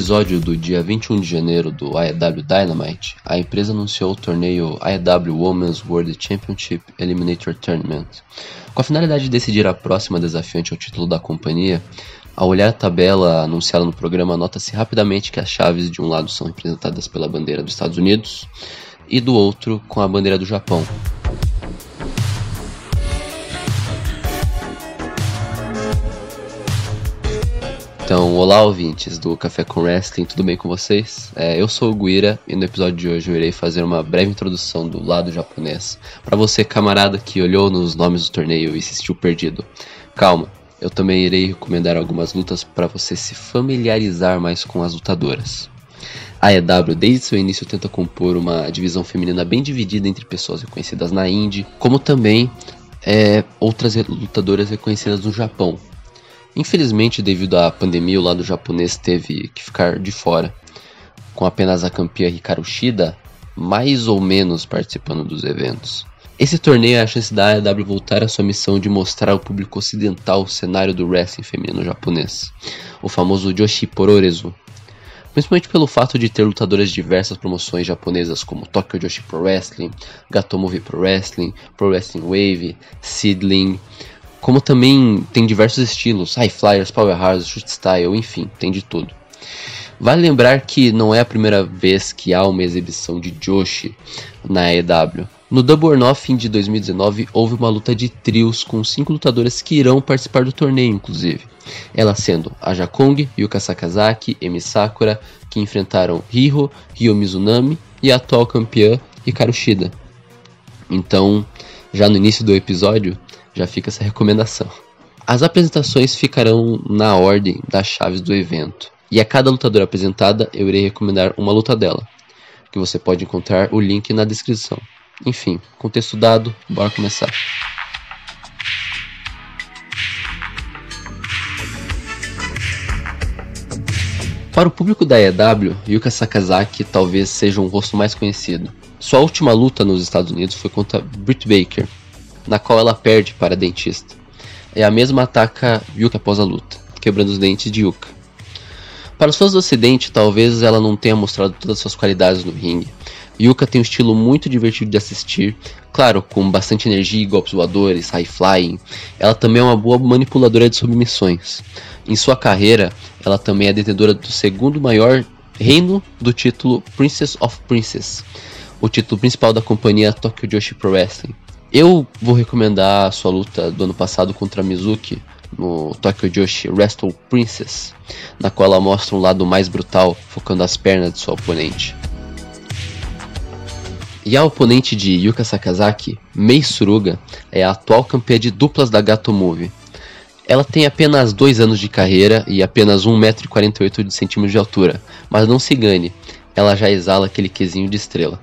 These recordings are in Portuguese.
episódio do dia 21 de janeiro do AEW Dynamite, a empresa anunciou o torneio AEW Women's World Championship Eliminator Tournament. Com a finalidade de decidir a próxima desafiante ao título da companhia, ao olhar a tabela anunciada no programa, nota-se rapidamente que as chaves de um lado são representadas pela bandeira dos Estados Unidos e do outro com a bandeira do Japão. Então, olá ouvintes do Café com Wrestling, tudo bem com vocês? É, eu sou o Guira e no episódio de hoje eu irei fazer uma breve introdução do lado japonês. Para você, camarada que olhou nos nomes do torneio e se sentiu perdido, calma, eu também irei recomendar algumas lutas para você se familiarizar mais com as lutadoras. A EW, desde seu início, tenta compor uma divisão feminina bem dividida entre pessoas reconhecidas na Indy, como também é, outras lutadoras reconhecidas no Japão, Infelizmente, devido à pandemia, o lado japonês teve que ficar de fora, com apenas a campeã Hikaru Shida mais ou menos participando dos eventos. Esse torneio é a chance da AEW voltar à sua missão de mostrar ao público ocidental o cenário do wrestling feminino japonês, o famoso Joshi Pororesu. Principalmente pelo fato de ter lutadoras de diversas promoções japonesas como Tokyo Joshi Pro Wrestling, Gatomove Pro Wrestling, Pro Wrestling Wave, Seedling, como também tem diversos estilos, high flyers, powerhouse, shoot style, enfim, tem de tudo. Vale lembrar que não é a primeira vez que há uma exibição de Joshi na AEW. No Double or Nothing de 2019 houve uma luta de trios com cinco lutadoras que irão participar do torneio, inclusive. Ela sendo a Jakong, Yuka Sakazaki, Emi Sakura, que enfrentaram Riho, Ryo Mizunami e a atual campeã Hikaru Shida. Então, já no início do episódio, já fica essa recomendação. As apresentações ficarão na ordem das chaves do evento. E a cada lutadora apresentada, eu irei recomendar uma luta dela, que você pode encontrar o link na descrição. Enfim, contexto dado, bora começar. Para o público da EW, Yuka Sakazaki talvez seja um rosto mais conhecido. Sua última luta nos Estados Unidos foi contra Britt Baker, na qual ela perde para a dentista. E a mesma ataca Yuka após a luta, quebrando os dentes de Yuka. Para os fãs do ocidente, talvez ela não tenha mostrado todas as suas qualidades no ringue. Yuka tem um estilo muito divertido de assistir, claro, com bastante energia golpes voadores, high flying. Ela também é uma boa manipuladora de submissões. Em sua carreira, ela também é detentora do segundo maior reino do título Princess of Princess, o título principal da companhia Tokyo Joshi Pro Wrestling. Eu vou recomendar a sua luta do ano passado contra a Mizuki no Tokyo Joshi Wrestle Princess, na qual ela mostra um lado mais brutal, focando as pernas de sua oponente. E a oponente de Yuka Sakazaki, Mei Suruga, é a atual campeã de duplas da Gato Move. Ela tem apenas 2 anos de carreira e apenas 1,48m de altura, mas não se engane, ela já exala aquele quesinho de estrela.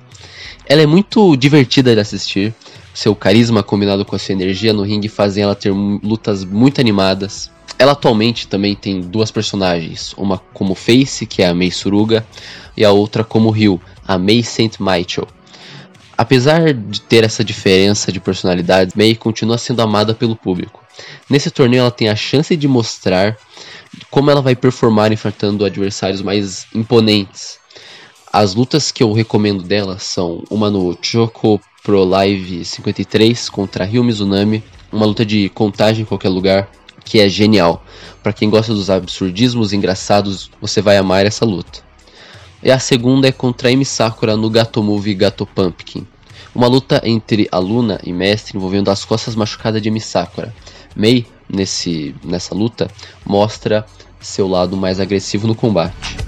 Ela é muito divertida de assistir, seu carisma combinado com a sua energia no ringue fazem ela ter lutas muito animadas. Ela atualmente também tem duas personagens, uma como Face, que é a Mei Suruga, e a outra como Ryu, a Mei Saint Michael. Apesar de ter essa diferença de personalidade, Mei continua sendo amada pelo público. Nesse torneio ela tem a chance de mostrar como ela vai performar enfrentando adversários mais imponentes. As lutas que eu recomendo dela são uma no Choco Pro Live 53 contra Ryo Mizunami, uma luta de contagem em qualquer lugar, que é genial. Para quem gosta dos absurdismos engraçados, você vai amar essa luta. E a segunda é contra Emi Sakura no Gato Move Gato Pumpkin. Uma luta entre aluna e mestre envolvendo as costas machucadas de Emi Sakura. Mei, nesse, nessa luta, mostra seu lado mais agressivo no combate.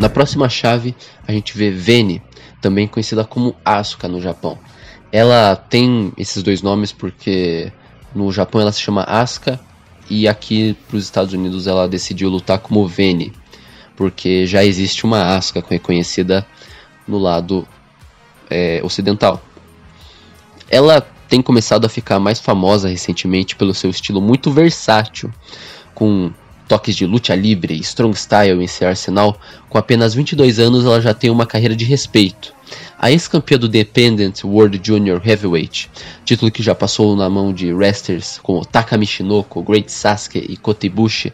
Na próxima chave, a gente vê Vene, também conhecida como Asuka no Japão. Ela tem esses dois nomes porque no Japão ela se chama Asuka e aqui para os Estados Unidos ela decidiu lutar como Vene, porque já existe uma Asuka reconhecida no lado é, ocidental. Ela tem começado a ficar mais famosa recentemente pelo seu estilo muito versátil, com toques de luta livre e strong style em seu arsenal, com apenas 22 anos ela já tem uma carreira de respeito. A ex-campeã do Independent World Junior Heavyweight, título que já passou na mão de wrestlers como Taka Mishinoko, Great Sasuke e Kota Ibushi,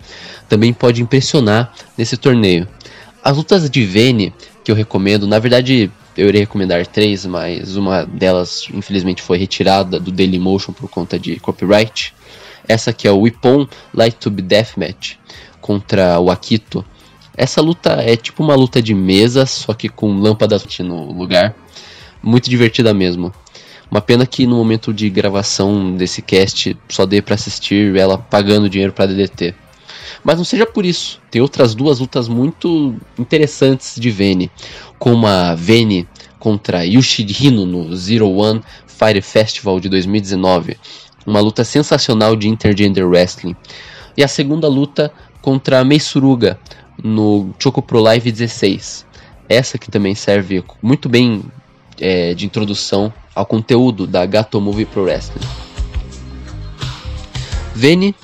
também pode impressionar nesse torneio. As lutas de Vene, que eu recomendo, na verdade eu iria recomendar três, mas uma delas infelizmente foi retirada do Dailymotion por conta de copyright. Essa aqui é o Ippon Light Tube Deathmatch contra o Akito. Essa luta é tipo uma luta de mesa, só que com lâmpadas no lugar. Muito divertida mesmo. Uma pena que no momento de gravação desse cast só dê para assistir ela pagando dinheiro para DDT. Mas não seja por isso, tem outras duas lutas muito interessantes de Vene, como a Vene contra Yoshihino no Zero One Fire Festival de 2019, uma luta sensacional de intergender wrestling, e a segunda luta contra a Meisuruga no Choco Pro Live 16. Essa que também serve muito bem é, de introdução ao conteúdo da Gato Movie Pro Wrestling. Vene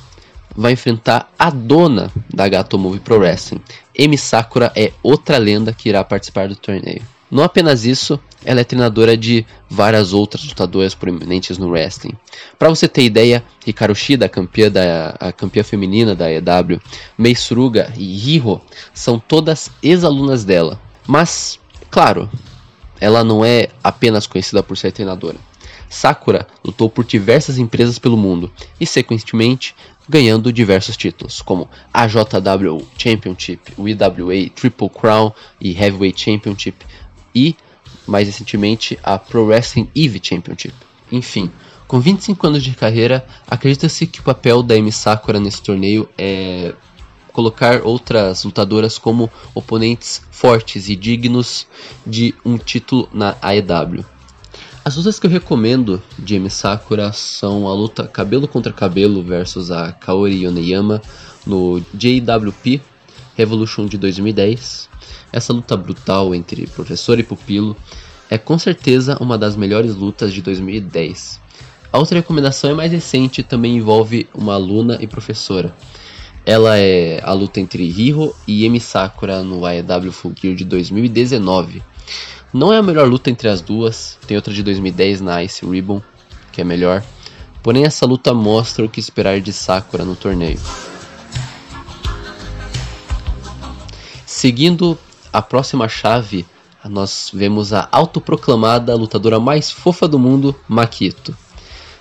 vai enfrentar a dona da Gato Movie Pro Wrestling. Emi Sakura é outra lenda que irá participar do torneio. Não apenas isso, ela é treinadora de várias outras lutadoras proeminentes no wrestling. Para você ter ideia, Hikaru Shida, a campeã, da, a campeã feminina da EW, Mei Suruga e Hiro são todas ex-alunas dela. Mas, claro, ela não é apenas conhecida por ser treinadora. Sakura lutou por diversas empresas pelo mundo e, sequentemente, ganhando diversos títulos, como a JW Championship, o IWA Triple Crown e Heavyweight Championship e, mais recentemente, a Pro Wrestling EVE Championship. Enfim, com 25 anos de carreira, acredita-se que o papel da Emi Sakura nesse torneio é colocar outras lutadoras como oponentes fortes e dignos de um título na AEW. As lutas que eu recomendo de Emi Sakura são a luta cabelo contra cabelo versus a Kaori Yoneyama no JWP Revolution de 2010. Essa luta brutal entre professor e pupilo é com certeza uma das melhores lutas de 2010. A outra recomendação é mais recente e também envolve uma aluna e professora. Ela é a luta entre Hiro e Emi Sakura no AEW Full Gear de 2019. Não é a melhor luta entre as duas, tem outra de 2010 na Ice Ribbon, que é melhor. Porém, essa luta mostra o que esperar de Sakura no torneio. Seguindo a próxima chave, nós vemos a autoproclamada lutadora mais fofa do mundo, Makito,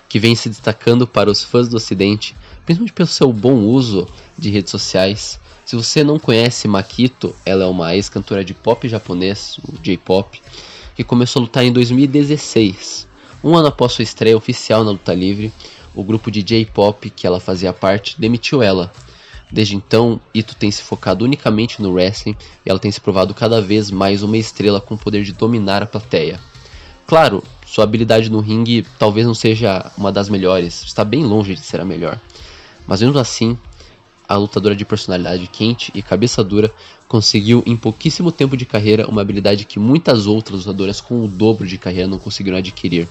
que vem se destacando para os fãs do ocidente, principalmente pelo seu bom uso de redes sociais, se você não conhece Makito, ela é uma ex-cantora de pop japonês, o J-pop, que começou a lutar em 2016. Um ano após sua estreia oficial na luta livre, o grupo de J-pop que ela fazia parte demitiu ela. Desde então, Ito tem se focado unicamente no wrestling e ela tem se provado cada vez mais uma estrela com o poder de dominar a plateia. Claro, sua habilidade no ringue talvez não seja uma das melhores, está bem longe de ser a melhor. Mas mesmo assim, a lutadora de personalidade quente e cabeça dura conseguiu em pouquíssimo tempo de carreira uma habilidade que muitas outras lutadoras com o dobro de carreira não conseguiram adquirir.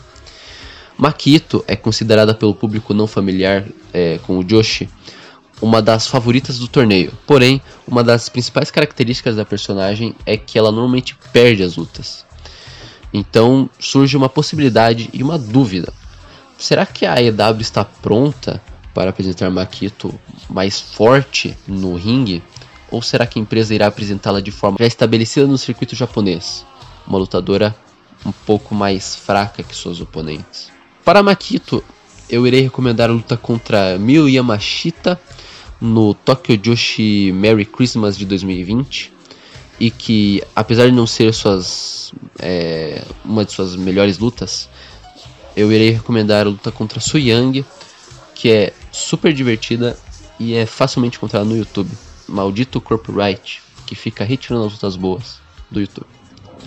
Makito é considerada pelo público não familiar é, com o Joshi uma das favoritas do torneio. Porém, uma das principais características da personagem é que ela normalmente perde as lutas. Então surge uma possibilidade e uma dúvida. Será que a AEW está pronta para apresentar Makito mais forte no ringue? Ou será que a empresa irá apresentá-la de forma já estabelecida no circuito japonês? Uma lutadora um pouco mais fraca que suas oponentes. Para Makito, eu irei recomendar a luta contra Miyu Yamashita no Tokyo Joshi Merry Christmas de 2020 e que apesar de não ser suas é, uma de suas melhores lutas, eu irei recomendar a luta contra Su Yang, que é super divertida e é facilmente encontrada no YouTube. Maldito Corporate, que fica retirando as lutas boas do YouTube.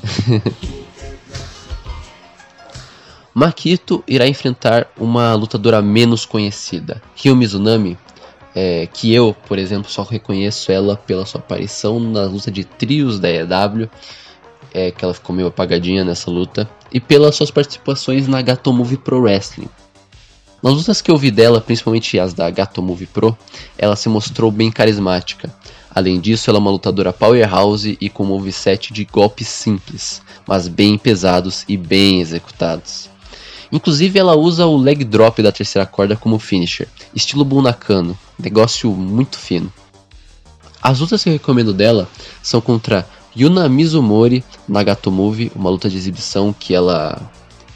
Makito irá enfrentar uma lutadora menos conhecida, Ryo Mizunami, é, que eu, por exemplo, só reconheço ela pela sua aparição na luta de trios da EW, é, que ela ficou meio apagadinha nessa luta, e pelas suas participações na Gato Movie Pro Wrestling. Nas lutas que eu vi dela, principalmente as da Gato Movie Pro, ela se mostrou bem carismática. Além disso, ela é uma lutadora powerhouse e com moveset de golpes simples, mas bem pesados e bem executados. Inclusive, ela usa o leg drop da terceira corda como finisher, estilo Bunakano, negócio muito fino. As lutas que eu recomendo dela são contra Yuna Mizumori na Gato Movie, uma luta de exibição que ela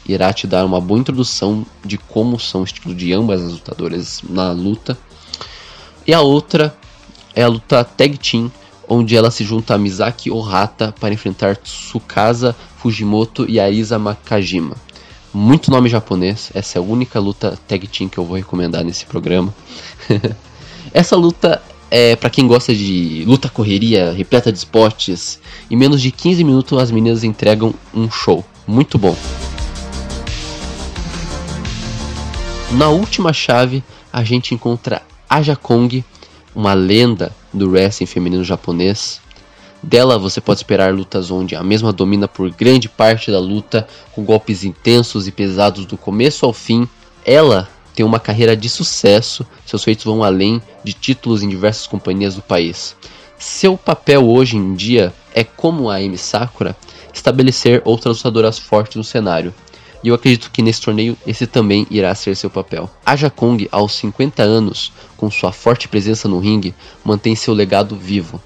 irá te dar uma boa introdução de como são o estilo de ambas as lutadoras na luta. E a outra é a luta Tag Team, onde ela se junta a Misaki Ohata para enfrentar Tsukasa Fujimoto e Arisa Makajima. Muito nome japonês, essa é a única luta tag team que eu vou recomendar nesse programa. essa luta é para quem gosta de luta correria, repleta de esportes. Em menos de 15 minutos as meninas entregam um show. Muito bom. Na última chave, a gente encontra Aja Kong, uma lenda do wrestling feminino japonês. Dela você pode esperar lutas onde a mesma domina por grande parte da luta, com golpes intensos e pesados do começo ao fim. Ela tem uma carreira de sucesso, seus feitos vão além de títulos em diversas companhias do país. Seu papel hoje em dia é, como a Amy Sakura, estabelecer outras lutadoras fortes no cenário, e eu acredito que nesse torneio esse também irá ser seu papel. Aja Kong, aos 50 anos, com sua forte presença no ringue, mantém seu legado vivo.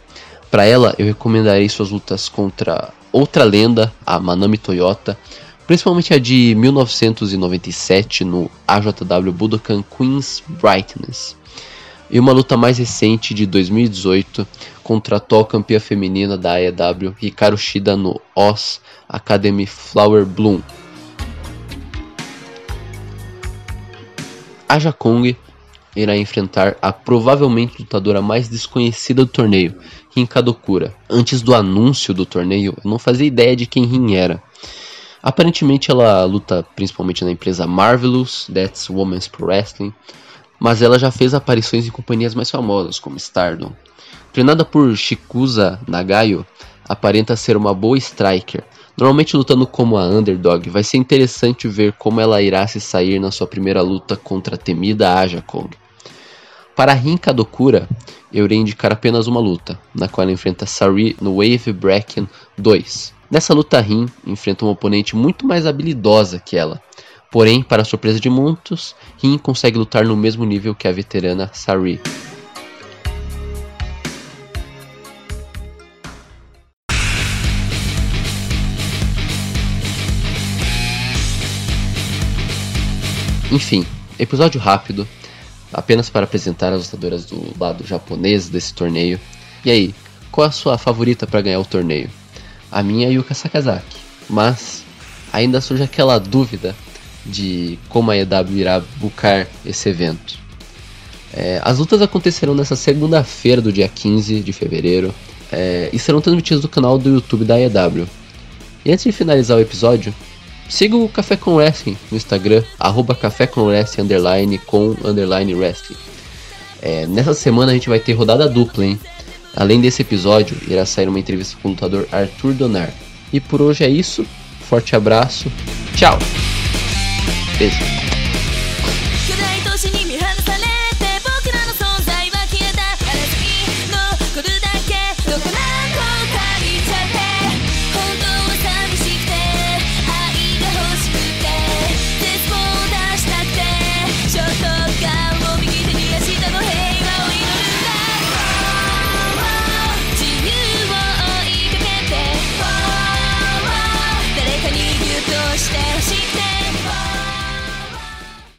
Para ela, eu recomendarei suas lutas contra outra lenda, a Manami Toyota, principalmente a de 1997 no AJW Budokan Queen's Brightness, e uma luta mais recente de 2018 contra a atual campeã feminina da AEW, Hikaru Shida no OS Academy Flower Bloom. Aja Kong irá enfrentar a provavelmente lutadora mais desconhecida do torneio, Rin Kadokura. Antes do anúncio do torneio, eu não fazia ideia de quem Rin era. Aparentemente ela luta principalmente na empresa Marvelous, That's Women's Pro Wrestling, mas ela já fez aparições em companhias mais famosas, como Stardom. Treinada por Shikusa Nagayo, aparenta ser uma boa striker, Normalmente lutando como a underdog, vai ser interessante ver como ela irá se sair na sua primeira luta contra a temida Aja Kong. Para Rin Kadokura, eu irei indicar apenas uma luta, na qual ela enfrenta Sari no Wave Bracken 2. Nessa luta, Rin enfrenta uma oponente muito mais habilidosa que ela. Porém, para surpresa de muitos, Rin consegue lutar no mesmo nível que a veterana Sari. Enfim, episódio rápido, apenas para apresentar as lutadoras do lado japonês desse torneio. E aí, qual a sua favorita para ganhar o torneio? A minha é Yuka Sakazaki, mas ainda surge aquela dúvida de como a EW irá bucar esse evento. É, as lutas acontecerão nessa segunda-feira do dia 15 de fevereiro é, e serão transmitidas no canal do YouTube da EW. E antes de finalizar o episódio, Siga o Café com Wrestling no Instagram, arroba Café com Wrestling, underline, com, underline, wrestling. É, nessa semana a gente vai ter rodada dupla, hein? Além desse episódio, irá sair uma entrevista com o lutador Arthur Donar. E por hoje é isso. Forte abraço. Tchau. Beijo.